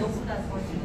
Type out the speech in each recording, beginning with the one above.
どこだそうです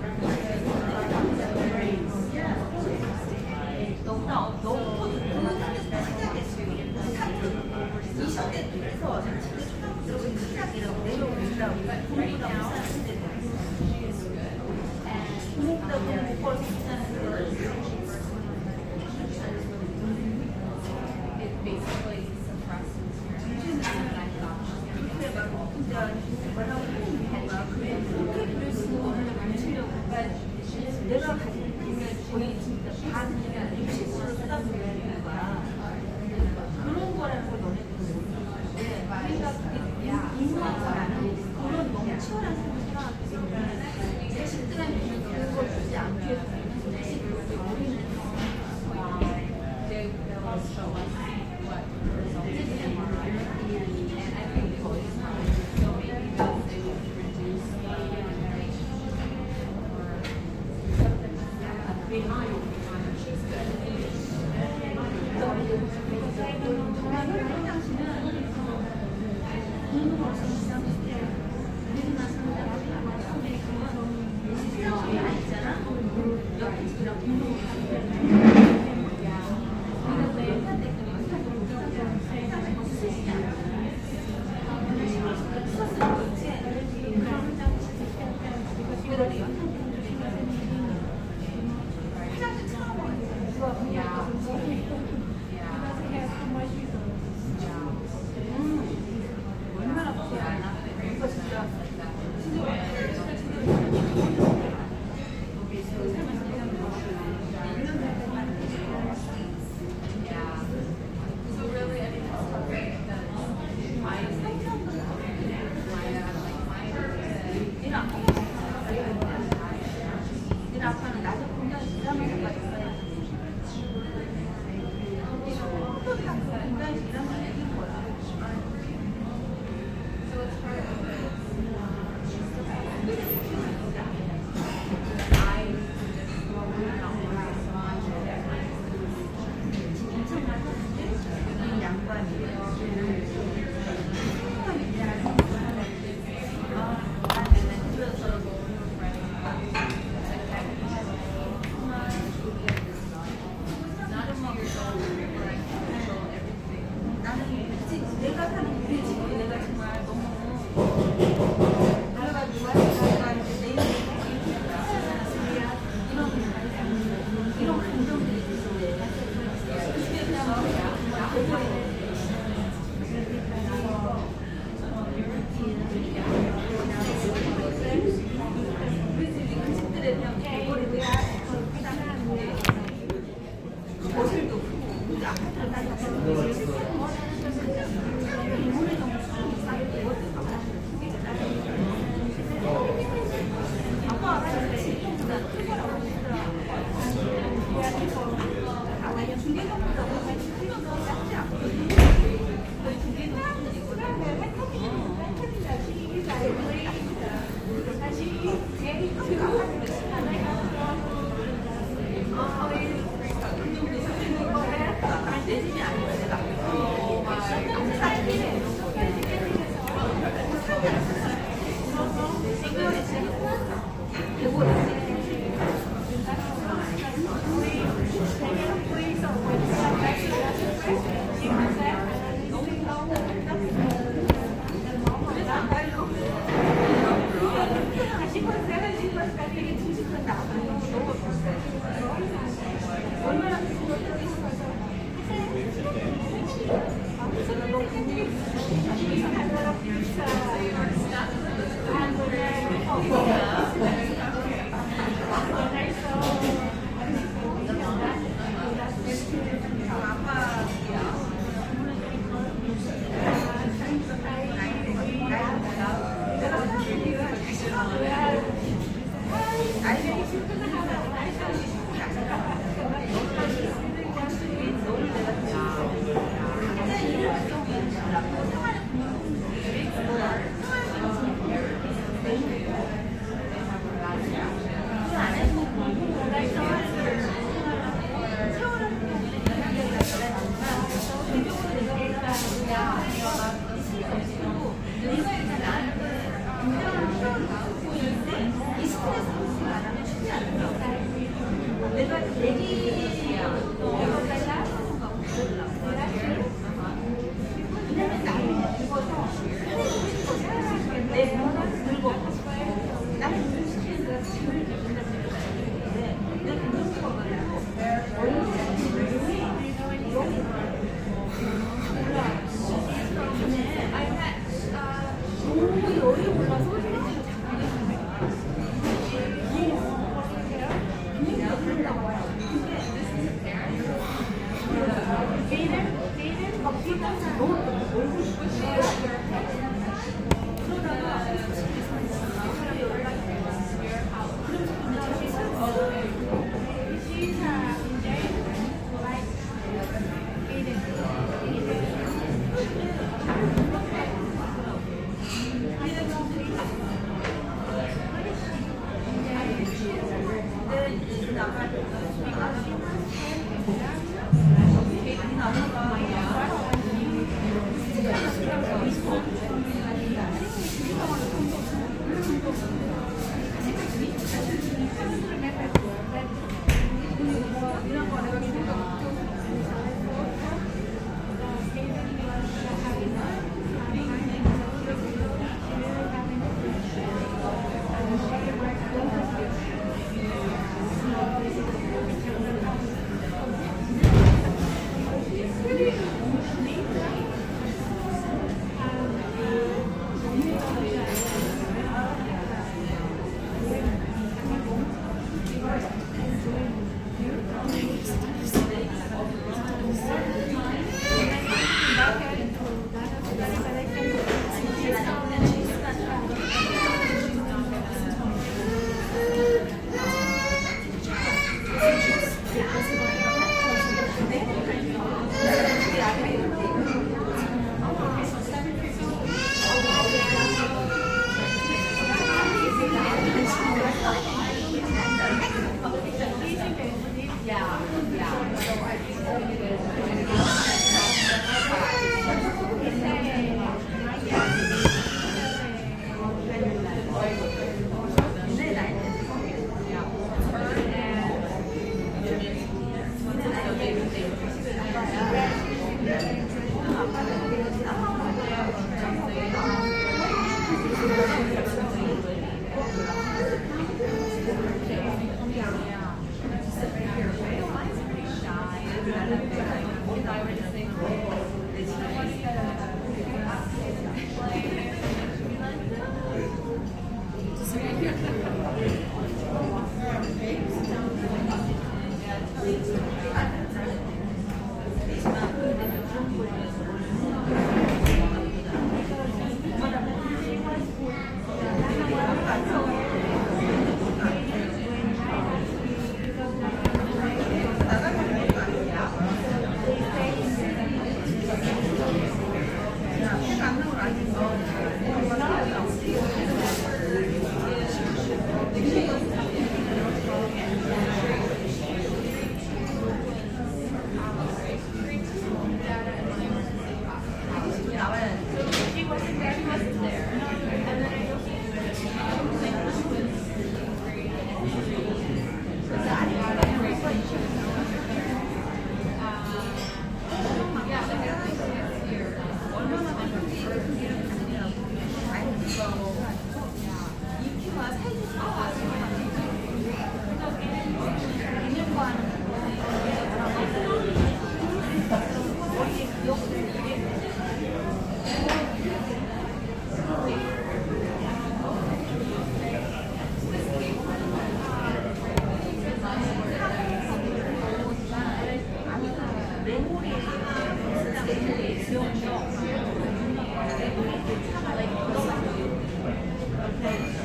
네.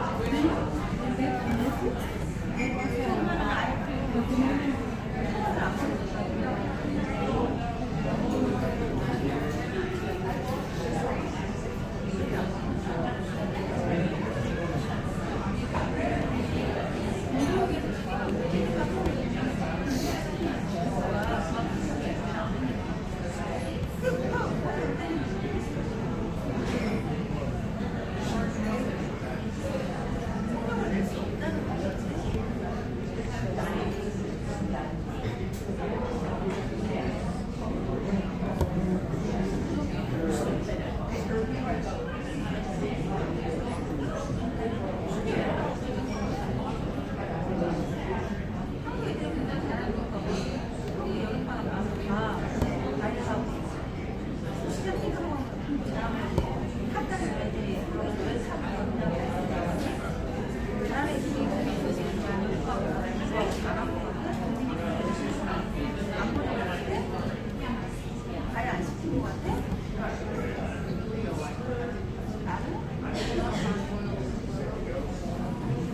Yeah.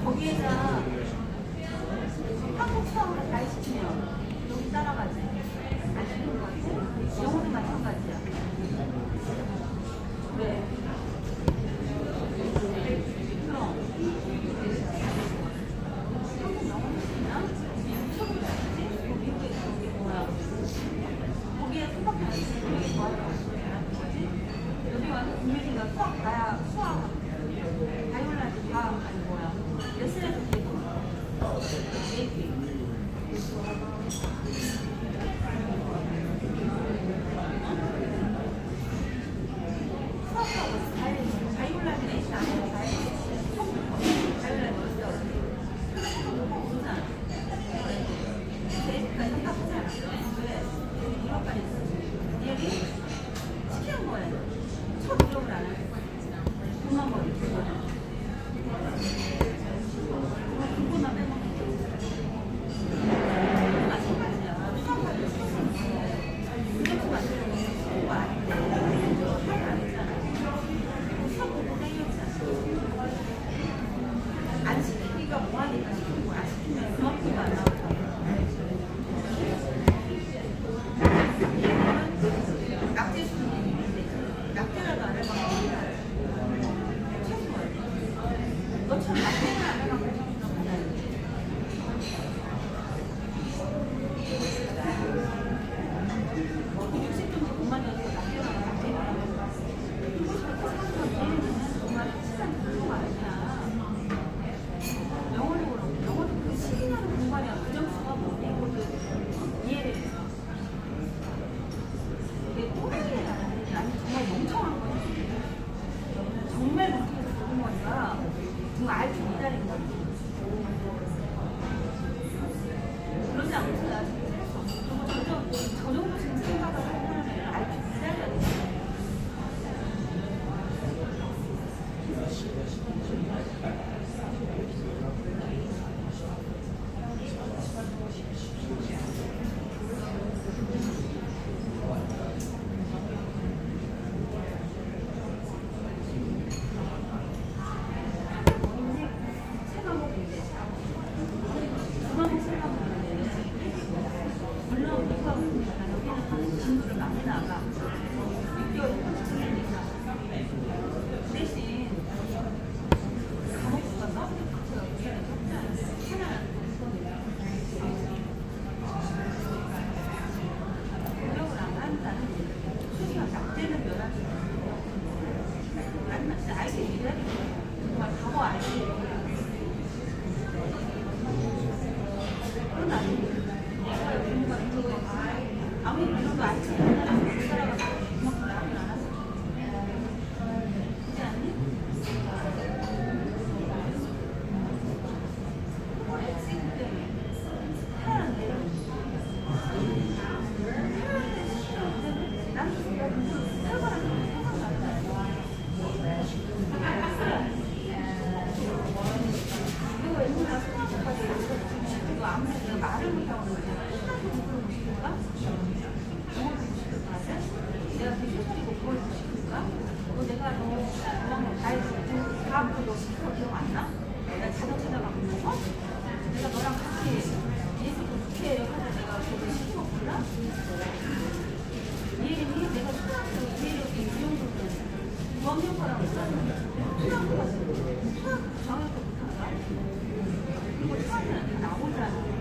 거기에다 Thank you.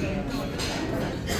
Thank you.